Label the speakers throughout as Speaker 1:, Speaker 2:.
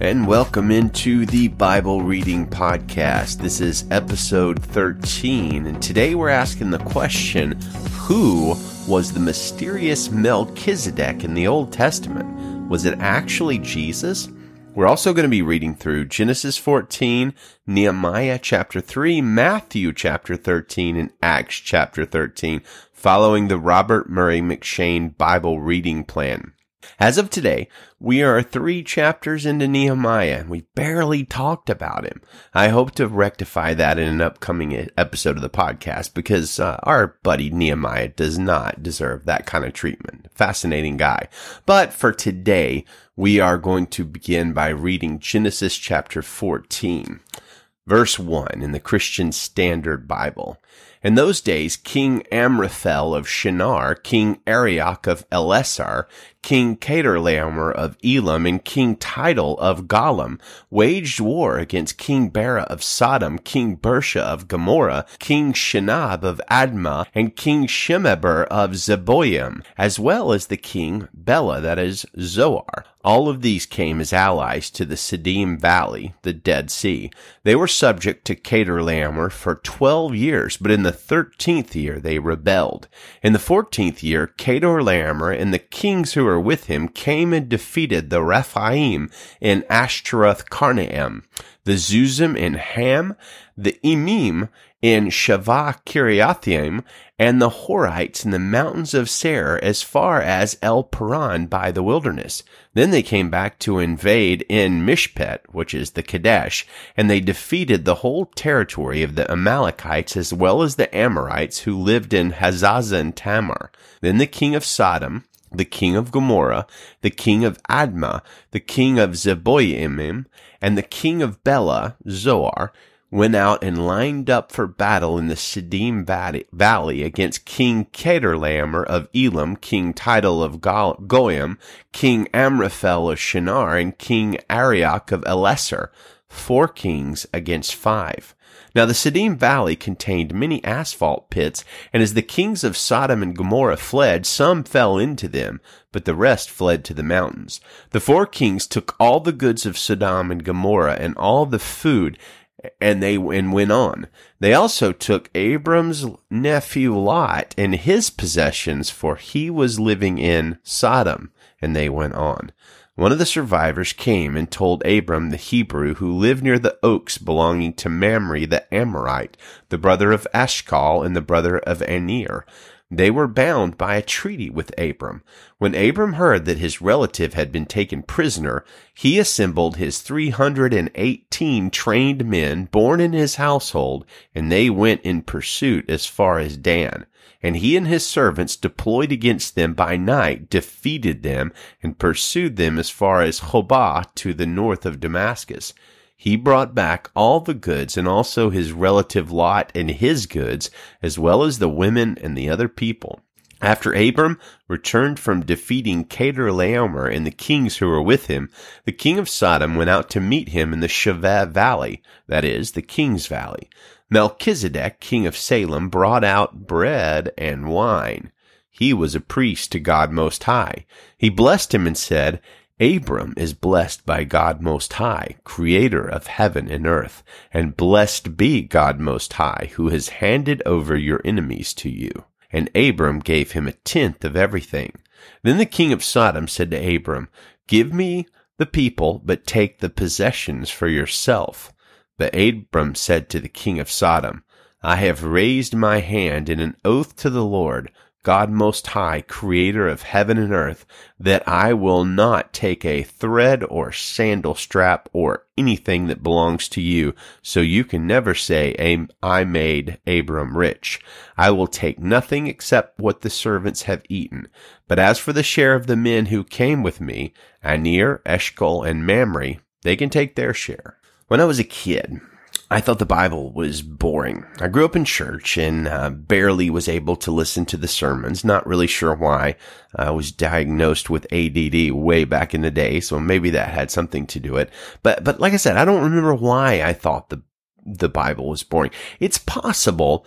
Speaker 1: And welcome into the Bible Reading Podcast. This is episode 13, and today we're asking the question Who was the mysterious Melchizedek in the Old Testament? Was it actually Jesus? We're also going to be reading through Genesis 14, Nehemiah chapter 3, Matthew chapter 13, and Acts chapter 13, following the Robert Murray M'Cheyne Bible reading plan. As of today, we are three chapters into Nehemiah and we barely talked about him. I hope to rectify that in an upcoming episode of the podcast because uh, our buddy Nehemiah does not deserve that kind of treatment. Fascinating guy. But for today, we are going to begin by reading Genesis chapter 14, verse 1 in the Christian Standard Bible. In those days, King Amraphel of Shinar, King Arioch of Ellasar, King Chedorlaomer of Elam, and King Tidal of Goyim waged war against King Bera of Sodom, King Birsha of Gomorrah, King Shinab of Admah, and King Shemeber of Zeboim, as well as the King Bela, that is, Zoar. All of these came as allies to the Siddim Valley, the Dead Sea. They were subject to Chedorlaomer for twelve years, but in the thirteenth year they rebelled. In the fourteenth year, Chedorlaomer and the kings who were with him came and defeated the Rephaim in Ashtaroth Karnaim, the Zuzim in Ham, the Emim in Shaveh Kiriathaim, and the Horites in the mountains of Seir as far as El Paran by the wilderness. Then they came back to invade En Mishpat, which is the Kadesh, and they defeated the whole territory of the Amalekites as well as the Amorites who lived in Hazazon Tamar. Then the king of Sodom, the king of Gomorrah, the king of Admah, the king of Zeboimim, and the king of Bela, Zoar, went out and lined up for battle in the Siddim Valley against King Chedorlaomer of Elam, King Tidal of Goyim, King Amraphel of Shinar, and King Arioch of Ellasar, four kings against five. Now the Siddim Valley contained many asphalt pits, and as the kings of Sodom and Gomorrah fled, some fell into them, but the rest fled to the mountains. The four kings took all the goods of Sodom and Gomorrah and all the food and they and went on. They also took Abram's nephew Lot and his possessions, for he was living in Sodom, and they went on. One of the survivors came and told Abram the Hebrew, who lived near the oaks belonging to Mamre the Amorite, the brother of Eshcol and the brother of Aner. they were bound by a treaty with Abram. When Abram heard that his relative had been taken prisoner, he assembled his 318 trained men born in his household, and they went in pursuit as far as Dan. And he and his servants deployed against them by night, defeated them, and pursued them as far as Hobah to the north of Damascus he brought back all the goods and also his relative Lot and his goods, as well as the women and the other people. After Abram returned from defeating Chedorlaomer and the kings who were with him, the king of Sodom went out to meet him in the Shaveh Valley, that is, the King's Valley. Melchizedek, king of Salem, brought out bread and wine. He was a priest to God Most High. He blessed him and said, Abram is blessed by God Most High, creator of heaven and earth, and blessed be God Most High, who has handed over your enemies to you. And Abram gave him a tenth of everything. Then the king of Sodom said to Abram, Give me the people, but take the possessions for yourself. But Abram said to the king of Sodom, I have raised my hand in an oath to the Lord, God Most High, creator of heaven and earth, that I will not take a thread or sandal strap or anything that belongs to you, so you can never say, I made Abram rich. I will take nothing except what the servants have eaten. But as for the share of the men who came with me, Aner, Eshcol, and Mamre, they can take their share. When I was a kid, I thought the Bible was boring. I grew up in church and uh, barely was able to listen to the sermons. Not really sure why. I was diagnosed with ADD way back in the day, so maybe that had something to do it. But but like I said, I don't remember why I thought the the Bible was boring. It's possible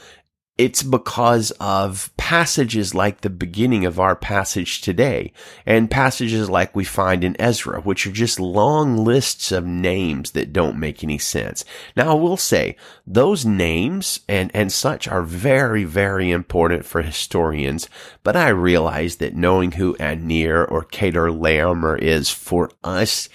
Speaker 1: it's because of passages like the beginning of our passage today and passages like we find in Ezra, which are just long lists of names that don't make any sense. Now, I will say those names and, and such are very, very important for historians, but I realize that knowing who Aner or Chedorlaomer is for us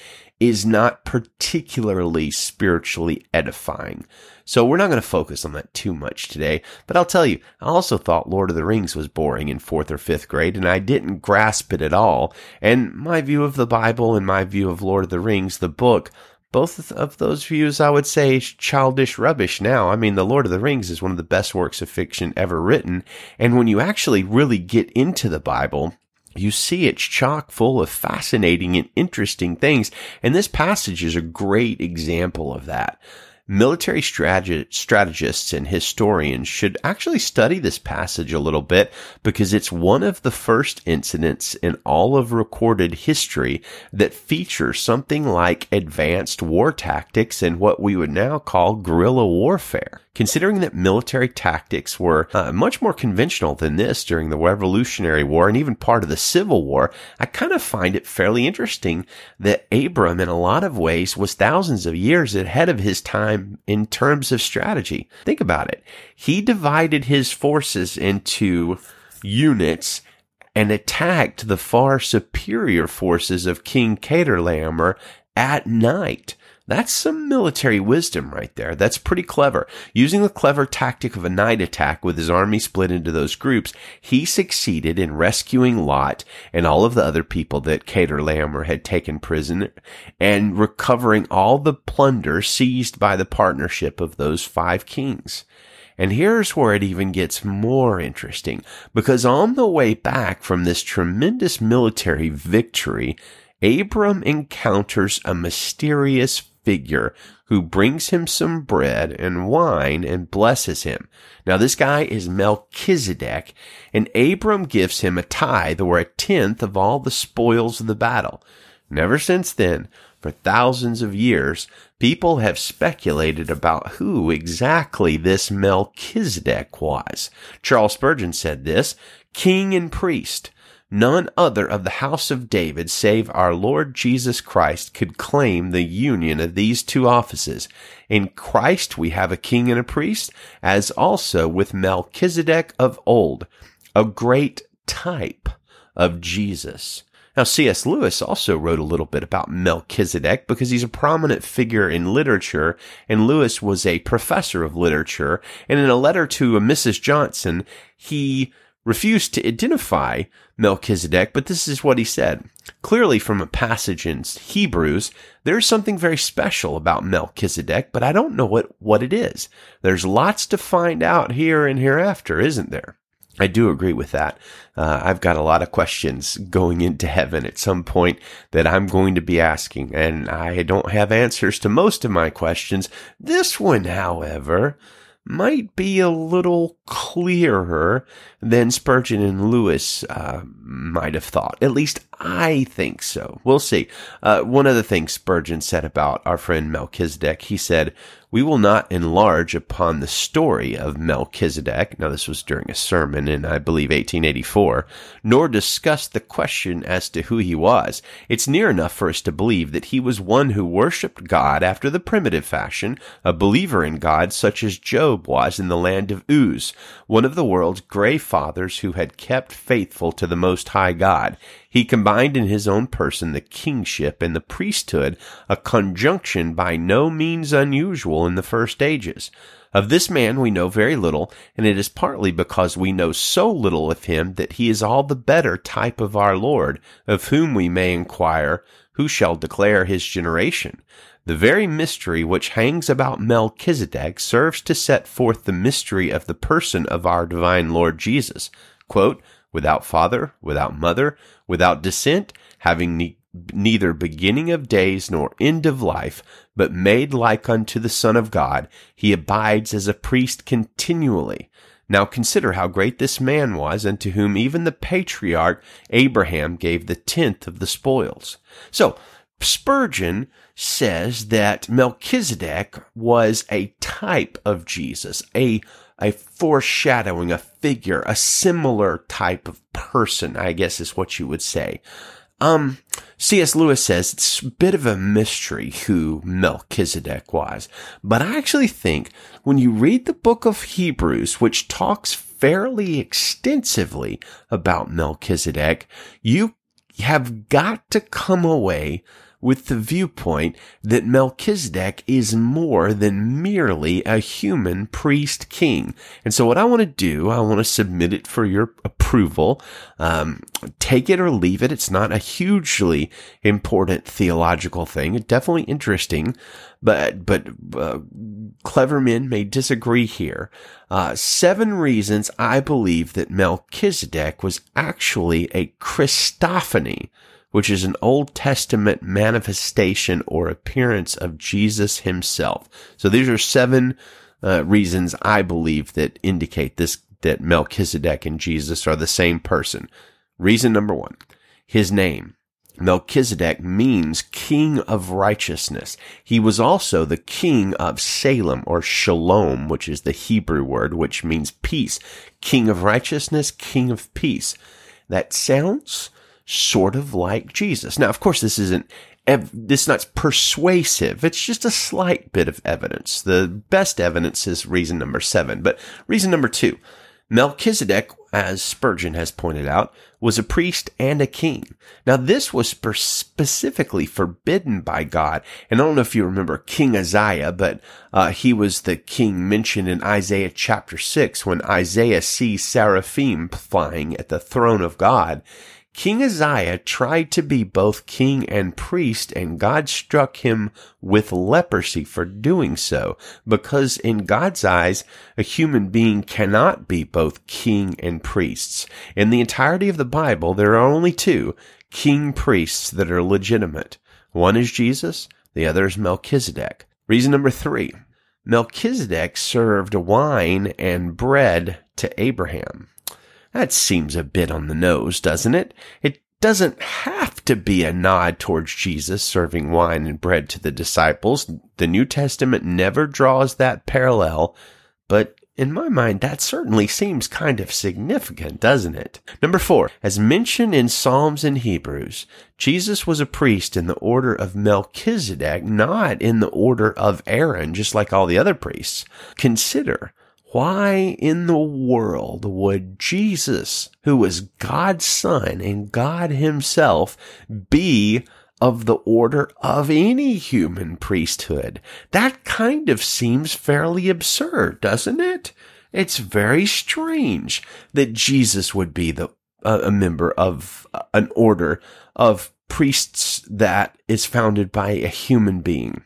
Speaker 1: is not particularly spiritually edifying. So we're not going to focus on that too much today, but I'll tell you, I also thought Lord of the Rings was boring in fourth or fifth grade and I didn't grasp it at all. And my view of the Bible and my view of Lord of the Rings, the book, both of those views I would say is childish rubbish now. I mean, The Lord of the Rings is one of the best works of fiction ever written. And when you actually really get into the Bible, you see it's chock full of fascinating and interesting things. And this passage is a great example of that. Military strategists and historians should actually study this passage a little bit because it's one of the first incidents in all of recorded history that features something like advanced war tactics and what we would now call guerrilla warfare. Considering that military tactics were uh, much more conventional than this during the Revolutionary War and even part of the Civil War, I kind of find it fairly interesting that Abram, in a lot of ways, was thousands of years ahead of his time in terms of strategy. Think about it. He divided his forces into units and attacked the far superior forces of King Chedorlaomer at night. That's some military wisdom right there. That's pretty clever. Using the clever tactic of a night attack with his army split into those groups, he succeeded in rescuing Lot and all of the other people that Cater Chedorlaomer had taken prisoner and recovering all the plunder seized by the partnership of those five kings. And here's where it even gets more interesting because on the way back from this tremendous military victory, Abram encounters a mysterious figure who brings him some bread and wine and blesses him. Now this guy is Melchizedek and Abram gives him a tithe or a tenth of all the spoils of the battle. Never since then, for thousands of years, people have speculated about who exactly this Melchizedek was. Charles Spurgeon said this, king and priest. None other of the house of David save our Lord Jesus Christ could claim the union of these two offices. In Christ we have a king and a priest, as also with Melchizedek of old, a great type of Jesus. Now, C.S. Lewis also wrote a little bit about Melchizedek because he's a prominent figure in literature, and Lewis was a professor of literature. And in a letter to a Mrs. Johnson, he refused to identify Melchizedek, but this is what he said. Clearly, from a passage in Hebrews, there's something very special about Melchizedek, but I don't know what, what it is. There's lots to find out here and hereafter, isn't there? I do agree with that. Uh, I've got a lot of questions going into heaven at some point that I'm going to be asking, and I don't have answers to most of my questions. This one, however, might be a little clearer than Spurgeon and Lewis uh, might have thought. At least I think so. We'll see. Uh, one of the things Spurgeon said about our friend Melchizedek, he said, we will not enlarge upon the story of Melchizedek. Now, this was during a sermon in, I believe, 1884, nor discuss the question as to who he was. It's near enough for us to believe that he was one who worshiped God after the primitive fashion, a believer in God such as Job was in the land of Uz, one of the world's gray fathers who had kept faithful to the Most High God. He combined in his own person the kingship and the priesthood, a conjunction by no means unusual in the first ages. Of this man we know very little, and it is partly because we know so little of him that he is all the better type of our Lord, of whom we may inquire, who shall declare his generation? The very mystery which hangs about Melchizedek serves to set forth the mystery of the person of our divine Lord Jesus. Quote, without father, without mother, without descent, having ne- neither beginning of days nor end of life, but made like unto the Son of God, he abides as a priest continually. Now consider how great this man was, unto whom even the patriarch Abraham gave the tenth of the spoils. So, Spurgeon says that Melchizedek was a type of Jesus, a a foreshadowing, a figure, a similar type of person, I guess is what you would say. Um, C.S. Lewis says it's a bit of a mystery who Melchizedek was, but I actually think when you read the book of Hebrews, which talks fairly extensively about Melchizedek, you have got to come away with the viewpoint that Melchizedek is more than merely a human priest king. And so what I want to do, I want to submit it for your approval. Um, take it or leave it. It's not a hugely important theological thing. Definitely interesting, but, but, uh, clever men may disagree here. Uh, seven reasons I believe that Melchizedek was actually a Christophany which is an Old Testament manifestation or appearance of Jesus himself. So these are seven uh, reasons I believe that indicate this, that Melchizedek and Jesus are the same person. Reason number one, his name. Melchizedek means king of righteousness. He was also the king of Salem or Shalom, which is the Hebrew word, which means peace. King of righteousness, king of peace. That sounds sort of like Jesus. Now, of course, this isn't this is not persuasive. It's just a slight bit of evidence. The best evidence is reason number seven. But reason number two, Melchizedek, as Spurgeon has pointed out, was a priest and a king. Now, this was specifically forbidden by God. And I don't know if you remember King Uzziah, but uh, he was the king mentioned in Isaiah chapter 6 when Isaiah sees seraphim flying at the throne of God. King Uzziah tried to be both king and priest, and God struck him with leprosy for doing so, because in God's eyes, a human being cannot be both king and priests. In the entirety of the Bible, there are only two king priests that are legitimate. One is Jesus, the other is Melchizedek. Reason number three. Melchizedek served wine and bread to Abraham. That seems a bit on the nose, doesn't it? It doesn't have to be a nod towards Jesus serving wine and bread to the disciples. The New Testament never draws that parallel, but in my mind, that certainly seems kind of significant, doesn't it? Number four, as mentioned in Psalms and Hebrews, Jesus was a priest in the order of Melchizedek, not in the order of Aaron, just like all the other priests. Consider why in the world would Jesus, who was God's son and God himself, be of the order of any human priesthood? That kind of seems fairly absurd, doesn't it? It's very strange that Jesus would be the a member of an order of priests that is founded by a human being.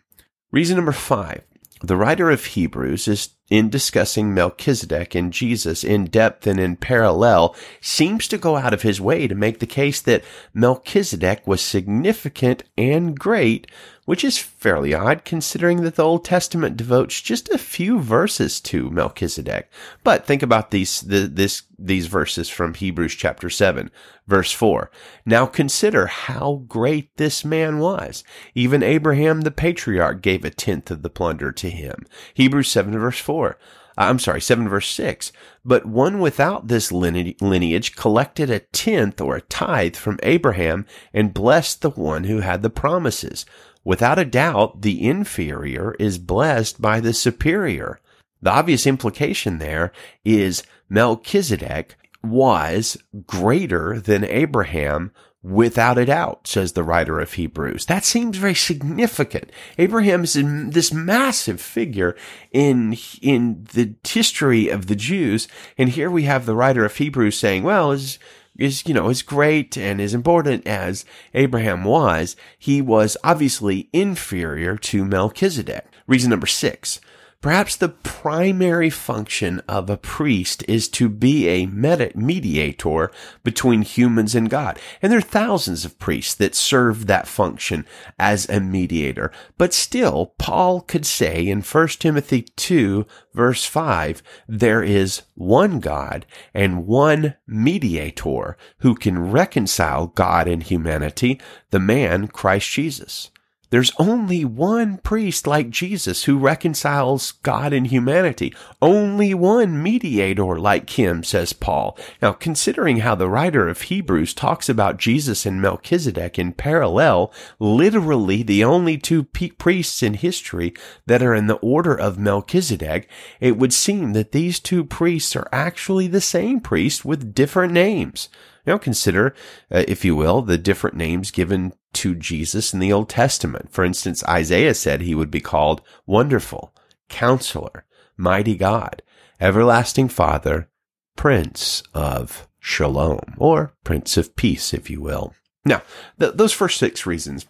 Speaker 1: Reason number five. The writer of Hebrews is in discussing Melchizedek and Jesus in depth and in parallel seems to go out of his way to make the case that Melchizedek was significant and great which is fairly odd considering that the Old Testament devotes just a few verses to Melchizedek. But think about these, the, this, these verses from Hebrews chapter 7, verse 4. Now consider how great this man was. Even Abraham the patriarch gave a tenth of the plunder to him. Hebrews 7 verse 4. I'm sorry, 7 verse 6. But one without this lineage collected a tenth or a tithe from Abraham and blessed the one who had the promises. Without a doubt, the inferior is blessed by the superior. The obvious implication there is Melchizedek was greater than Abraham without a doubt, says the writer of Hebrews. That seems very significant. Abraham is this massive figure in, in the history of the Jews. And here we have the writer of Hebrews saying, well, is is, you know, as great and as important as Abraham was, he was obviously inferior to Melchizedek. Reason number six. Perhaps the primary function of a priest is to be a mediator between humans and God. And there are thousands of priests that serve that function as a mediator. But still, Paul could say in 1 Timothy 2 verse 5, there is one God and one mediator who can reconcile God and humanity, the man Christ Jesus. There's only one priest like Jesus who reconciles God and humanity. Only one mediator like him, says Paul. Now, considering how the writer of Hebrews talks about Jesus and Melchizedek in parallel, literally the only two priests in history that are in the order of Melchizedek, it would seem that these two priests are actually the same priest with different names. Now consider, uh, if you will, the different names given to Jesus in the Old Testament. For instance, Isaiah said he would be called Wonderful, Counselor, Mighty God, Everlasting Father, Prince of Shalom, or Prince of Peace, if you will. Now, th- those first six reasons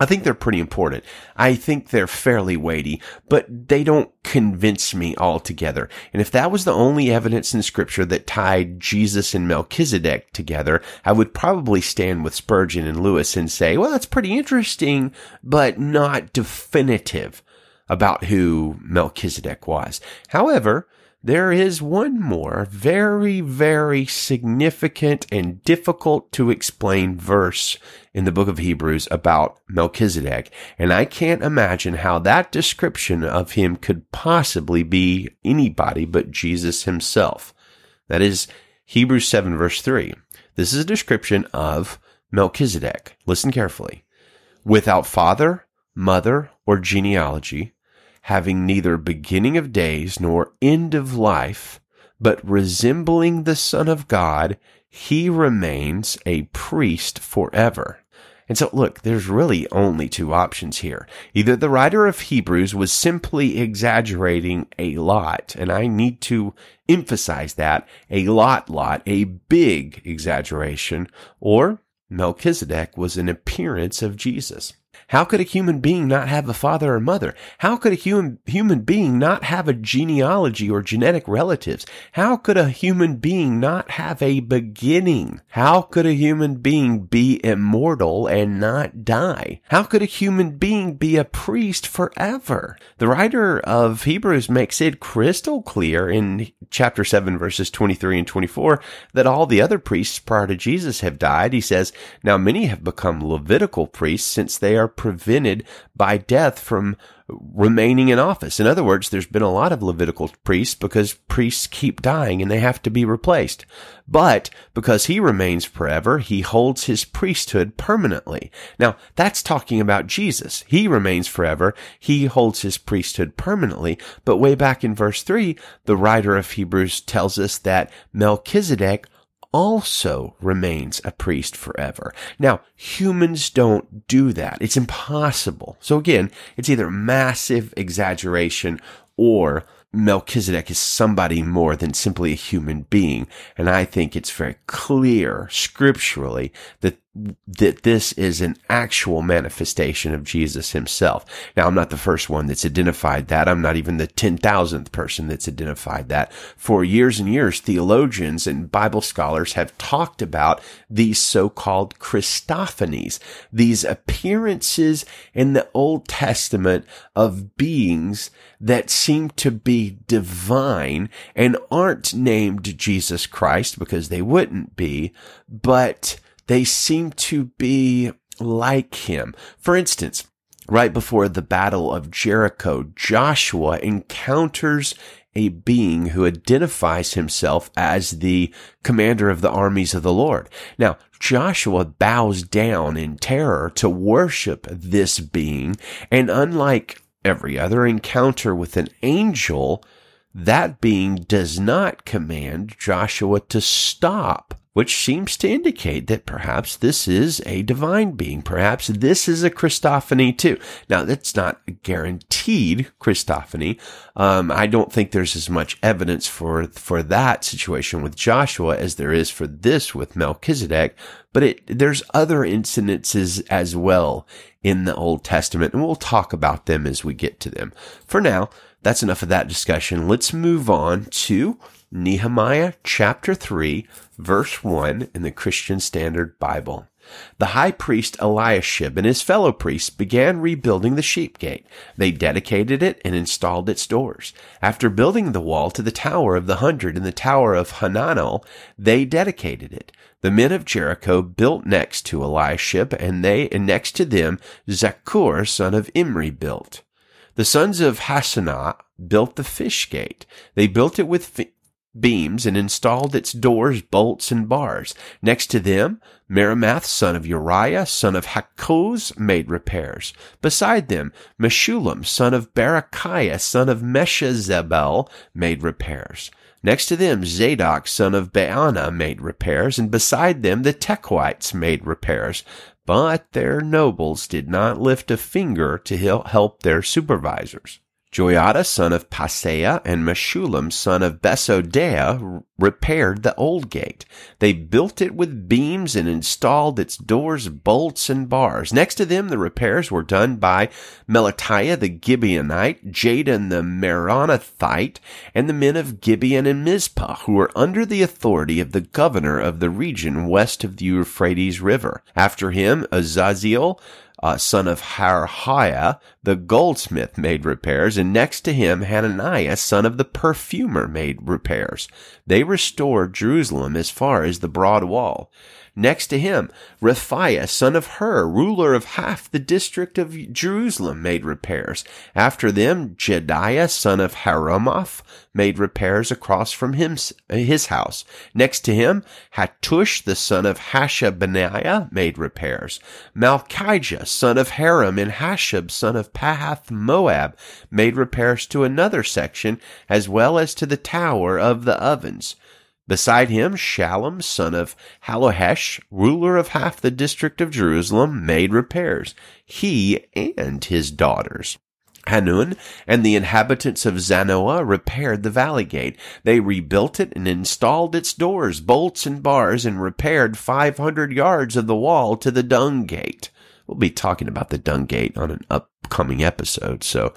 Speaker 1: I think they're pretty important. I think they're fairly weighty, but they don't convince me altogether. And if that was the only evidence in scripture that tied Jesus and Melchizedek together, I would probably stand with Spurgeon and Lewis and say, well, that's pretty interesting, but not definitive about who Melchizedek was. However, there is one more very, very significant and difficult to explain verse in the book of Hebrews about Melchizedek. And I can't imagine how that description of him could possibly be anybody but Jesus himself. That is Hebrews 7 verse 3. This is a description of Melchizedek. Listen carefully. Without father, mother, or genealogy, having neither beginning of days nor end of life, but resembling the Son of God, he remains a priest forever. And so look, there's really only two options here. Either the writer of Hebrews was simply exaggerating a lot, and I need to emphasize that, a lot lot, a big exaggeration, or Melchizedek was an appearance of Jesus. How could a human being not have a father or mother? How could a human, human being not have a genealogy or genetic relatives? How could a human being not have a beginning? How could a human being be immortal and not die? How could a human being be a priest forever? The writer of Hebrews makes it crystal clear in chapter 7 verses 23 and 24 that all the other priests prior to Jesus have died. He says, now many have become Levitical priests since they are prevented by death from remaining in office. In other words, there's been a lot of Levitical priests because priests keep dying and they have to be replaced. But because he remains forever, he holds his priesthood permanently. Now, that's talking about Jesus. He remains forever. He holds his priesthood permanently. But way back in verse three, the writer of Hebrews tells us that Melchizedek also remains a priest forever. Now, humans don't do that. It's impossible. So again, it's either massive exaggeration or Melchizedek is somebody more than simply a human being. And I think it's very clear scripturally that that this is an actual manifestation of Jesus himself. Now, I'm not the first one that's identified that. I'm not even the 10,000th person that's identified that. For years and years, theologians and Bible scholars have talked about these so-called Christophanies, these appearances in the Old Testament of beings that seem to be divine and aren't named Jesus Christ because they wouldn't be, but they seem to be like him. For instance, right before the battle of Jericho, Joshua encounters a being who identifies himself as the commander of the armies of the Lord. Now, Joshua bows down in terror to worship this being, and unlike every other encounter with an angel, that being does not command Joshua to stop which seems to indicate that perhaps this is a divine being. Perhaps this is a Christophany too. Now, that's not a guaranteed Christophany. Um, I don't think there's as much evidence for, for that situation with Joshua as there is for this with Melchizedek, but it, there's other incidences as well in the Old Testament, and we'll talk about them as we get to them. For now, that's enough of that discussion. Let's move on to Nehemiah chapter 3, verse 1 in the Christian Standard Bible. The high priest Eliashib and his fellow priests began rebuilding the sheep gate. They dedicated it and installed its doors. After building the wall to the Tower of the Hundred and the Tower of Hananel, they dedicated it. The men of Jericho built next to Eliashib, and they and next to them Zaccur son of Imri built. The sons of Hassenaah built the fish gate. They built it with beams and installed its doors, bolts, and bars. Next to them, Meremoth, son of Uriah, son of Hakkoz, made repairs. Beside them, Meshullam, son of Barakiah, son of Meshezabel, made repairs. Next to them, Zadok, son of Baana, made repairs, and beside them, the Tekoites made repairs. But their nobles did not lift a finger to help their supervisors. Joiada son of Paseah and Meshullam son of Besodeah repaired the old gate. They built it with beams and installed its doors, bolts, and bars. Next to them, the repairs were done by Melatiah the Gibeonite, Jadon the Meronothite, and the men of Gibeon and Mizpah, who were under the authority of the governor of the region west of the Euphrates River. After him, Azaziel, uh, son of Harhaiah, the goldsmith, made repairs, and next to him Hananiah, son of the perfumer, made repairs. They restored Jerusalem as far as the broad wall. Next to him, Rephaiah, son of Hur, ruler of half the district of Jerusalem, made repairs. After them, Jedaiah, son of Haromoth, made repairs across from him, his house. Next to him, Hattush, the son of Hashabniah, made repairs. Malchijah, son of Haram, and Hashab, son of Pahath Moab, made repairs to another section, as well as to the tower of the ovens. Beside him, Shallum, son of Hallohesh, ruler of half the district of Jerusalem, made repairs, he and his daughters. Hanun and the inhabitants of Zanoah repaired the valley gate. They rebuilt it and installed its doors, bolts, and bars, and repaired 500 yards of the wall to the dung gate. We'll be talking about the dung gate on an upcoming episode, so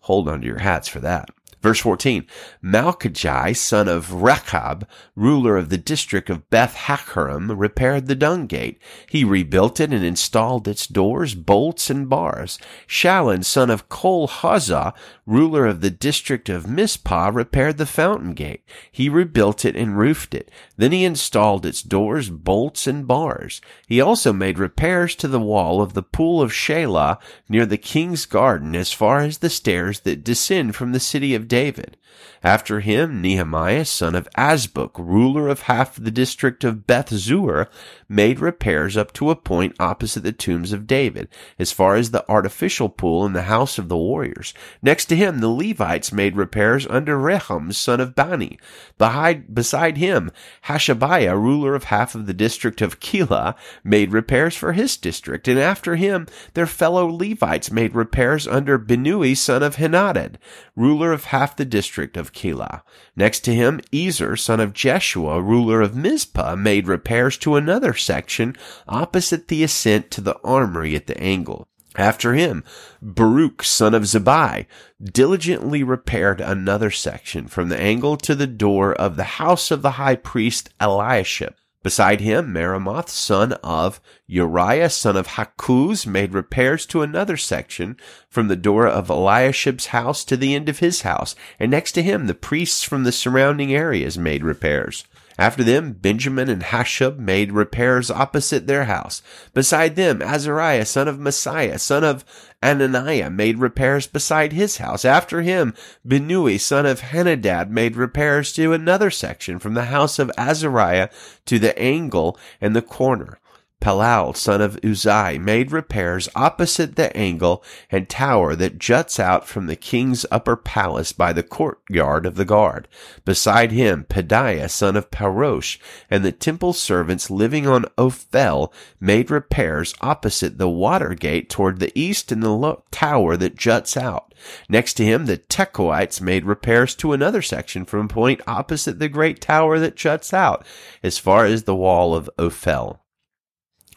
Speaker 1: hold on to your hats for that. Verse 14, Malchijah, son of Rechab, ruler of the district of Beth Hakerem, repaired the dung gate. He rebuilt it and installed its doors, bolts, and bars. Shallun, son of Kol Hazah, ruler of the district of Mizpah, repaired the fountain gate. He rebuilt it and roofed it. Then he installed its doors, bolts, and bars. He also made repairs to the wall of the pool of Shelah near the king's garden as far as the stairs that descend from the city of David. After him, Nehemiah, son of Azbuk, ruler of half the district of Beth Zur, made repairs up to a point opposite the tombs of David, as far as the artificial pool in the house of the warriors. Next to him, the Levites made repairs under Rehum, son of Bani. beside him, Hashabiah, ruler of half of the district of Keilah, made repairs for his district, and after him, their fellow Levites made repairs under Binnui son of Henadad, ruler of half the district of Keilah. Next to him, Ezer, son of Jeshua, ruler of Mizpah, made repairs to another section opposite the ascent to the armory at the angle. After him, Baruch, son of Zabai, diligently repaired another section from the angle to the door of the house of the high priest Eliashib. Beside him, Meremoth, son of Uriah, son of Hakkoz, made repairs to another section from the door of Eliashib's house to the end of his house, and next to him, the priests from the surrounding areas made repairs. After them, Benjamin and Hashub made repairs opposite their house. Beside them, Azariah, son of Maaseiah, son of Ananiah, made repairs beside his house. After him, Binnui, son of Henadad, made repairs to another section from the house of Azariah to the angle and the corner. Palal, son of Uzai, made repairs opposite the angle and tower that juts out from the king's upper palace by the courtyard of the guard. Beside him, Pedaiah, son of Parosh, and the temple servants living on Ophel made repairs opposite the water gate toward the east and the tower that juts out. Next to him, the Tekoites made repairs to another section from a point opposite the great tower that juts out, as far as the wall of Ophel.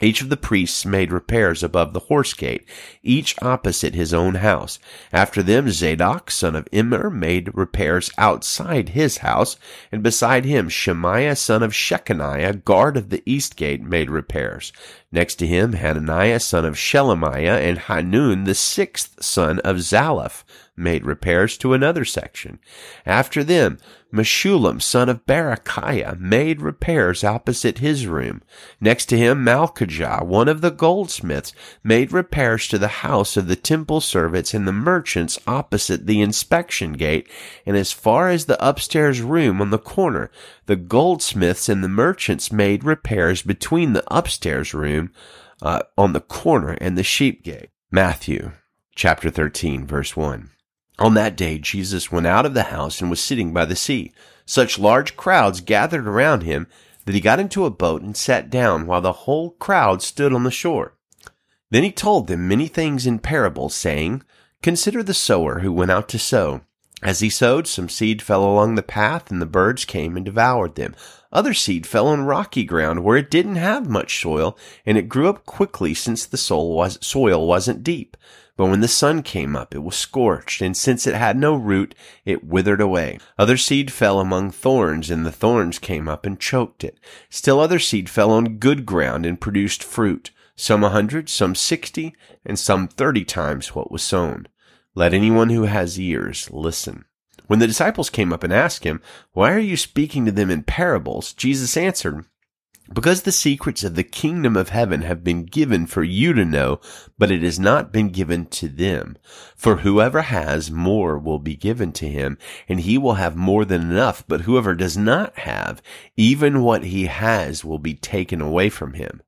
Speaker 1: Each of the priests made repairs above the horse gate, each opposite his own house. After them Zadok, son of Immer, made repairs outside his house, and beside him Shemaiah, son of Shechaniah, guard of the east gate, made repairs. Next to him Hananiah, son of Shelemiah, and Hanun, the sixth son of Zalaph, made repairs to another section. After them, Meshullam, son of Barakiah, made repairs opposite his room. Next to him, Malchijah, one of the goldsmiths, made repairs to the house of the temple servants and the merchants opposite the inspection gate, and as far as the upstairs room on the corner. The goldsmiths and the merchants made repairs between the upstairs room uh, on the corner and the sheep gate. Matthew chapter 13 verse 1. On that day, Jesus went out of the house and was sitting by the sea. Such large crowds gathered around him that he got into a boat and sat down while the whole crowd stood on the shore. Then he told them many things in parables, saying, Consider the sower who went out to sow. As he sowed, some seed fell along the path, and the birds came and devoured them. Other seed fell on rocky ground where it didn't have much soil, and it grew up quickly since the soil, was, soil wasn't deep. But when the sun came up, it was scorched, and since it had no root, it withered away. Other seed fell among thorns, and the thorns came up and choked it. Still other seed fell on good ground and produced fruit, some a hundred, some sixty, and some thirty times what was sown. Let anyone who has ears listen. When the disciples came up and asked him, Why are you speaking to them in parables? Jesus answered, because the secrets of the kingdom of heaven have been given for you to know, but it has not been given to them. For whoever has more will be given to him, and he will have more than enough, but whoever does not have, even what he has will be taken away from him.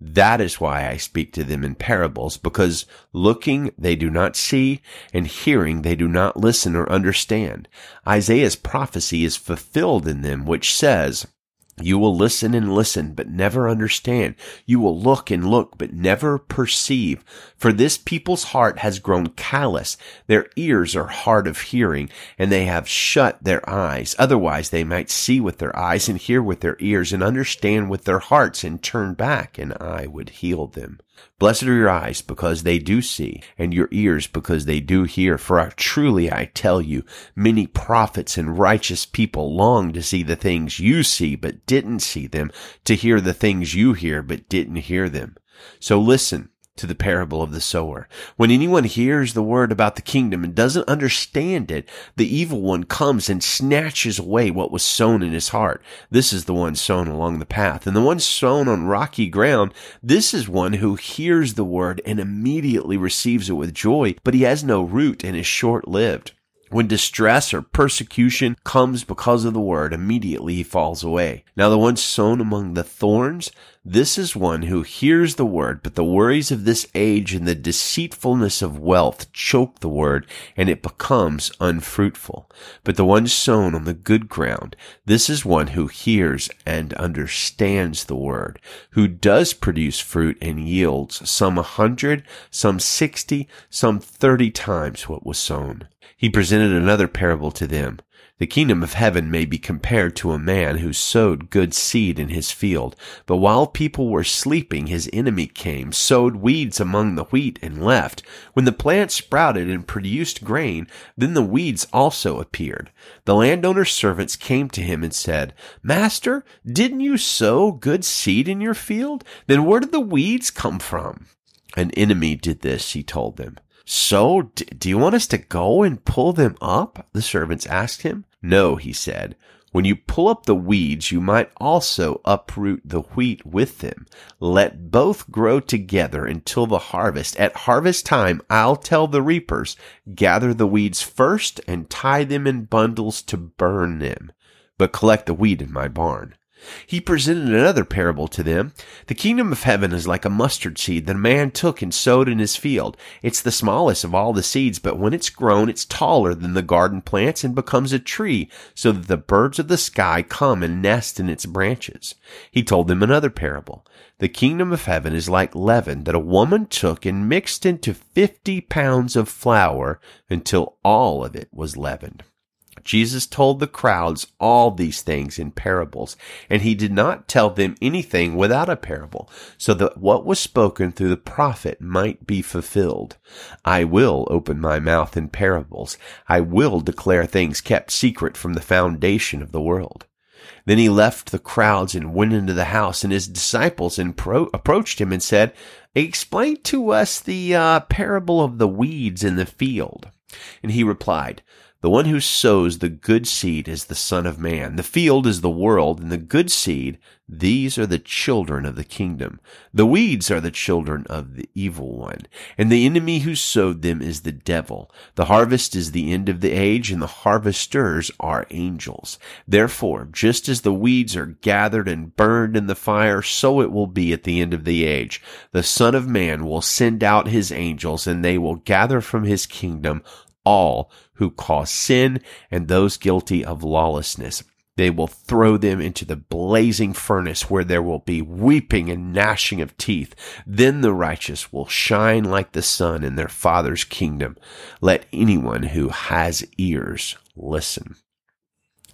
Speaker 1: That is why I speak to them in parables, because looking they do not see, and hearing they do not listen or understand. Isaiah's prophecy is fulfilled in them, which says, you will listen and listen, but never understand. You will look and look, but never perceive. For this people's heart has grown callous. Their ears are hard of hearing, and they have shut their eyes. Otherwise they might see with their eyes and hear with their ears and understand with their hearts and turn back, and I would heal them. Blessed are your eyes because they do see, and your ears because they do hear. For truly I tell you, many prophets and righteous people long to see the things you see, but didn't see them, to hear the things you hear, but didn't hear them. So listen to the parable of the sower. When anyone hears the word about the kingdom and doesn't understand it, the evil one comes and snatches away what was sown in his heart. This is the one sown along the path. And the one sown on rocky ground, this is one who hears the word and immediately receives it with joy, but he has no root and is short lived. When distress or persecution comes because of the word, immediately he falls away. Now the one sown among the thorns, this is one who hears the word, but the worries of this age and the deceitfulness of wealth choke the word, and it becomes unfruitful. But the one sown on the good ground, this is one who hears and understands the word, who does produce fruit and yields some a hundred, some sixty, some thirty times what was sown. He presented another parable to them. The kingdom of heaven may be compared to a man who sowed good seed in his field, but while people were sleeping, his enemy came, sowed weeds among the wheat, and left. When the plant sprouted and produced grain, then the weeds also appeared. The landowner's servants came to him and said, Master, didn't you sow good seed in your field? Then where did the weeds come from? An enemy did this, he told them. So, do you want us to go and pull them up? The servants asked him. No, he said. When you pull up the weeds, you might also uproot the wheat with them. Let both grow together until the harvest. At harvest time, I'll tell the reapers, gather the weeds first and tie them in bundles to burn them, but collect the wheat in my barn. He presented another parable to them. The kingdom of heaven is like a mustard seed that a man took and sowed in his field. It's the smallest of all the seeds, but when it's grown, it's taller than the garden plants and becomes a tree, so that the birds of the sky come and nest in its branches. He told them another parable. The kingdom of heaven is like leaven that a woman took and mixed into fifty pounds of flour until all of it was leavened. Jesus told the crowds all these things in parables, and he did not tell them anything without a parable, so that what was spoken through the prophet might be fulfilled. I will open my mouth in parables. I will declare things kept secret from the foundation of the world. Then he left the crowds and went into the house, and his disciples pro- approached him and said, Explain to us the uh, parable of the weeds in the field. And he replied, the one who sows the good seed is the Son of Man. The field is the world, and the good seed, these are the children of the kingdom. The weeds are the children of the evil one, and the enemy who sowed them is the devil. The harvest is the end of the age, and the harvesters are angels. Therefore, just as the weeds are gathered and burned in the fire, so it will be at the end of the age. The Son of Man will send out his angels, and they will gather from his kingdom all who cause sin and those guilty of lawlessness. They will throw them into the blazing furnace where there will be weeping and gnashing of teeth. Then the righteous will shine like the sun in their Father's kingdom. Let anyone who has ears listen.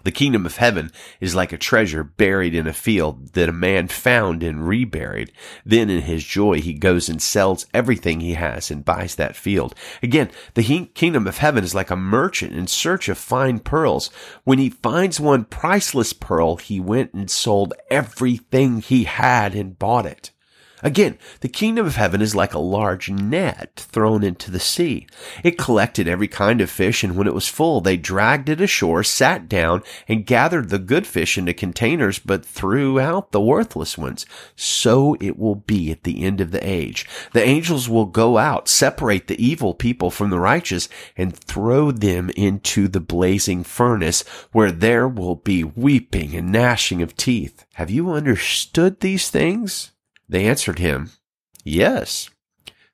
Speaker 1: The kingdom of heaven is like a treasure buried in a field that a man found and reburied. Then in his joy, he goes and sells everything he has and buys that field. Again, the kingdom of heaven is like a merchant in search of fine pearls. When he finds one priceless pearl, he went and sold everything he had and bought it. Again, the kingdom of heaven is like a large net thrown into the sea. It collected every kind of fish, and when it was full, they dragged it ashore, sat down, and gathered the good fish into containers, but threw out the worthless ones. So it will be at the end of the age. The angels will go out, separate the evil people from the righteous, and throw them into the blazing furnace, where there will be weeping and gnashing of teeth. Have you understood these things? They answered him, Yes.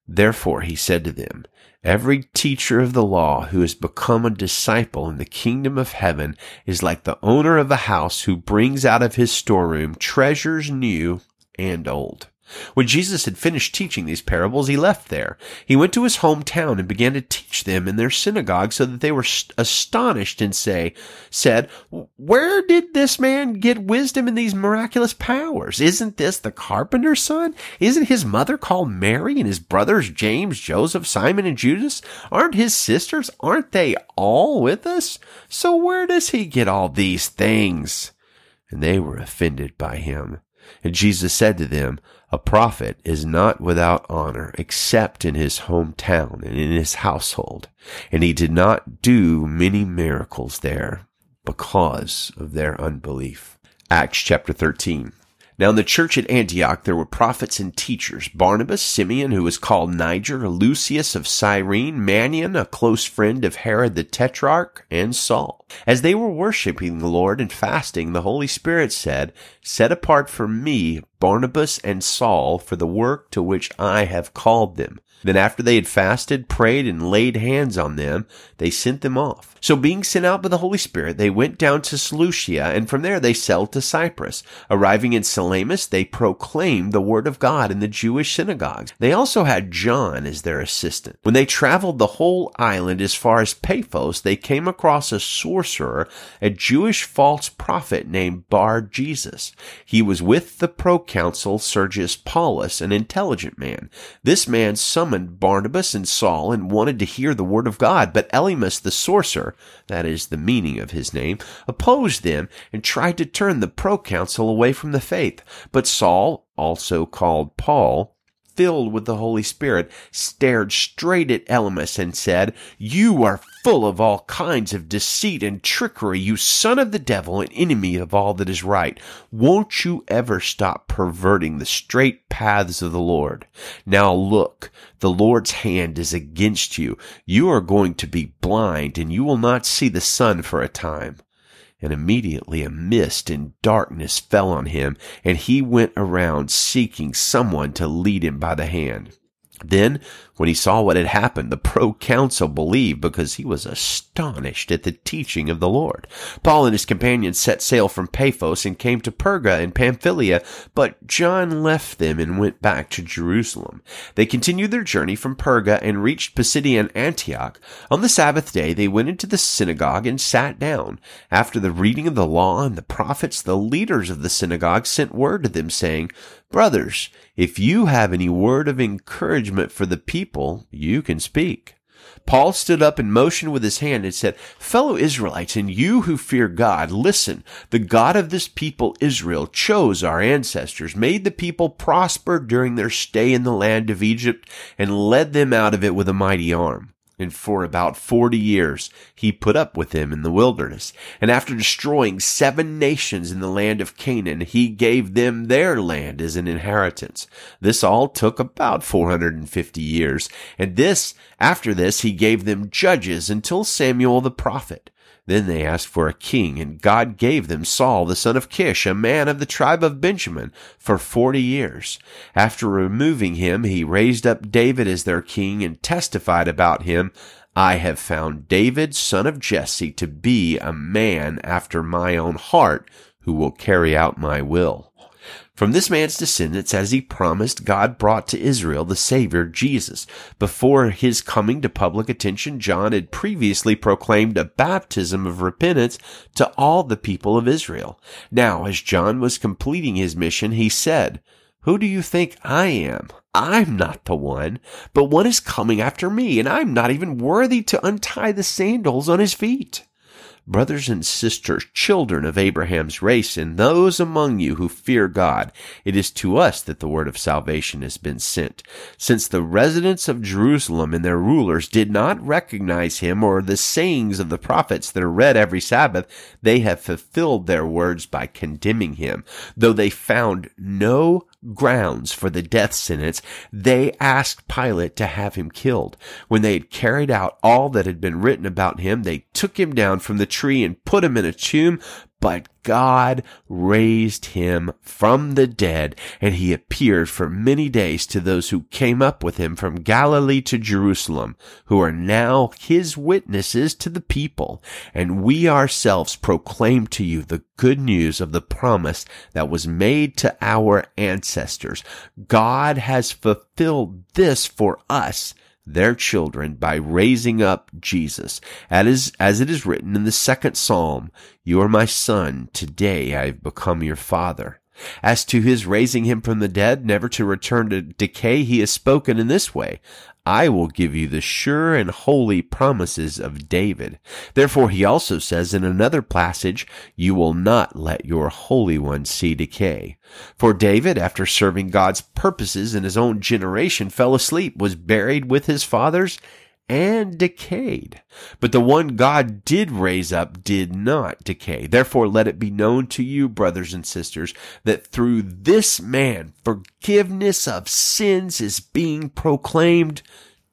Speaker 1: Therefore he said to them, Every teacher of the law who has become a disciple in the kingdom of heaven is like the owner of a house who brings out of his storeroom treasures new and old. When Jesus had finished teaching these parables, he left there. He went to his hometown and began to teach them in their synagogue so that they were astonished and say, said, where did this man get wisdom and these miraculous powers? Isn't this the carpenter's son? Isn't his mother called Mary and his brothers James, Joseph, Simon, and Judas? Aren't his sisters? Aren't they all with us? So where does he get all these things? And they were offended by him. And Jesus said to them, A prophet is not without honor except in his hometown and in his household. And he did not do many miracles there because of their unbelief. Acts chapter 13. Now in the church at Antioch there were prophets and teachers, Barnabas, Simeon, who was called Niger, Lucius of Cyrene, Manaen, a close friend of Herod the Tetrarch, and Saul. As they were worshiping the Lord and fasting, the Holy Spirit said, Set apart for me Barnabas and Saul for the work to which I have called them. Then after they had fasted, prayed, and laid hands on them, they sent them off. So being sent out by the Holy Spirit, they went down to Seleucia, and from there they sailed to Cyprus. Arriving in Salamis, they proclaimed the word of God in the Jewish synagogues. They also had John as their assistant. When they traveled the whole island as far as Paphos, they came across a sorcerer, a Jewish false prophet named Bar Jesus. He was with the proconsul Sergius Paulus, an intelligent man. This man summoned summoned Barnabas and Saul and wanted to hear the word of God, but Elymas the sorcerer, that is the meaning of his name, opposed them and tried to turn the proconsul away from the faith. But Saul, also called Paul, filled with the Holy Spirit, stared straight at Elymas and said, You are full of all kinds of deceit and trickery, you son of the devil and enemy of all that is right. Won't you ever stop perverting the straight paths of the Lord? Now look, the Lord's hand is against you. You are going to be blind and you will not see the sun for a time. And immediately a mist and darkness fell on him, and he went around seeking someone to lead him by the hand. Then, when he saw what had happened, the proconsul believed because he was astonished at the teaching of the Lord. Paul and his companions set sail from Paphos and came to Perga in Pamphylia, but John left them and went back to Jerusalem. They continued their journey from Perga and reached Pisidian Antioch. On the Sabbath day, they went into the synagogue and sat down. After the reading of the law and the prophets, the leaders of the synagogue sent word to them saying, Brothers, if you have any word of encouragement for the people, you can speak. Paul stood up and motioned with his hand and said, Fellow Israelites, and you who fear God, listen. The God of this people, Israel, chose our ancestors, made the people prosper during their stay in the land of Egypt, and led them out of it with a mighty arm. And for about forty years he put up with them in the wilderness. And after destroying seven nations in the land of Canaan, he gave them their land as an inheritance. This all took about 450 years. And this, after this, he gave them judges until Samuel the prophet. Then they asked for a king, and God gave them Saul the son of Kish, a man of the tribe of Benjamin, for forty years. After removing him, he raised up David as their king and testified about him, I have found David, son of Jesse, to be a man after my own heart, who will carry out my will. From this man's descendants, as he promised, God brought to Israel the Savior, Jesus. Before his coming to public attention, John had previously proclaimed a baptism of repentance to all the people of Israel. Now, as John was completing his mission, he said, who do you think I am? I'm not the one, but one is coming after me, and I'm not even worthy to untie the sandals on his feet brothers and sisters, children of Abraham's race, and those among you who fear God, it is to us that the word of salvation has been sent. Since the residents of Jerusalem and their rulers did not recognize him or the sayings of the prophets that are read every Sabbath, they have fulfilled their words by condemning him. Though they found no grounds for the death sentence, they asked Pilate to have him killed. When they had carried out all that had been written about him, they took him down from the tree and put him in a tomb, but God raised him from the dead, and he appeared for many days to those who came up with him from Galilee to Jerusalem, who are now his witnesses to the people. And we ourselves proclaim to you the good news of the promise that was made to our ancestors. God has fulfilled this for us their children by raising up Jesus. As, as it is written in the second psalm, You are my son, today I have become your father. As to his raising him from the dead, never to return to decay, he has spoken in this way, I will give you the sure and holy promises of David. Therefore he also says in another passage, you will not let your Holy One see decay. For David, after serving God's purposes in his own generation, fell asleep, was buried with his fathers, and decayed. But the one God did raise up did not decay. Therefore, let it be known to you, brothers and sisters, that through this man forgiveness of sins is being proclaimed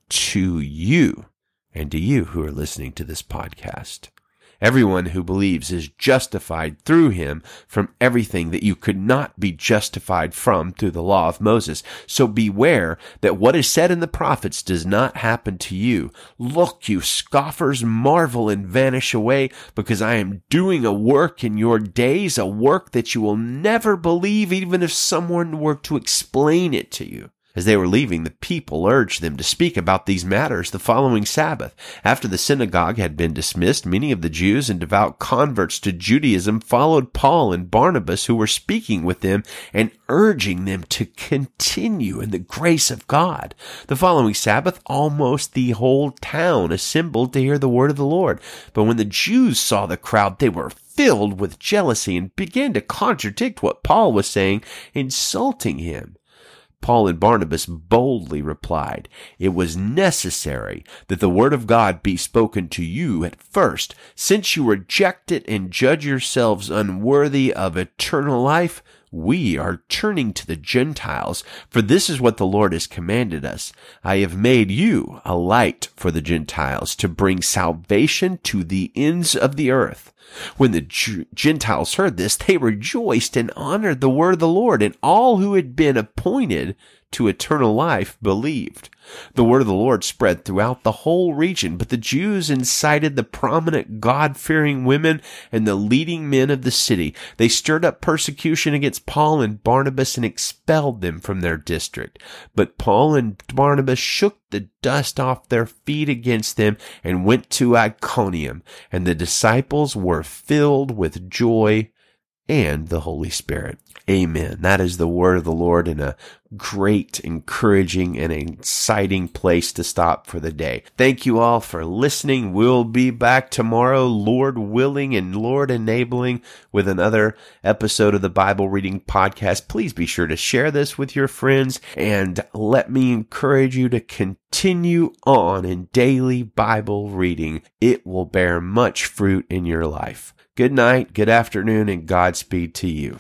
Speaker 1: to you and to you who are listening to this podcast. Everyone who believes is justified through him from everything that you could not be justified from through the law of Moses. So beware that what is said in the prophets does not happen to you. Look, you scoffers, marvel and vanish away because I am doing a work in your days, a work that you will never believe even if someone were to explain it to you. As they were leaving, the people urged them to speak about these matters the following Sabbath. After the synagogue had been dismissed, many of the Jews and devout converts to Judaism followed Paul and Barnabas, who were speaking with them and urging them to continue in the grace of God. The following Sabbath, almost the whole town assembled to hear the word of the Lord. But when the Jews saw the crowd, they were filled with jealousy and began to contradict what Paul was saying, insulting him. Paul and Barnabas boldly replied, It was necessary that the word of God be spoken to you at first. Since you reject it and judge yourselves unworthy of eternal life, we are turning to the Gentiles, for this is what the Lord has commanded us. I have made you a light for the Gentiles to bring salvation to the ends of the earth. When the Gentiles heard this, they rejoiced and honored the word of the Lord, and all who had been appointed to eternal life believed. The word of the Lord spread throughout the whole region, but the Jews incited the prominent God-fearing women and the leading men of the city. They stirred up persecution against Paul and Barnabas and expelled them from their district. But Paul and Barnabas shook the dust off their feet against them and went to Iconium, and the disciples were filled with joy and the Holy Spirit. Amen. That is the word of the Lord in a great, encouraging, and exciting place to stop for the day. Thank you all for listening. We'll be back tomorrow, Lord willing and Lord enabling, with another episode of the Bible Reading Podcast. Please be sure to share this with your friends and let me encourage you to continue on in daily Bible reading. It will bear much fruit in your life. Good night, good afternoon, and Godspeed to you.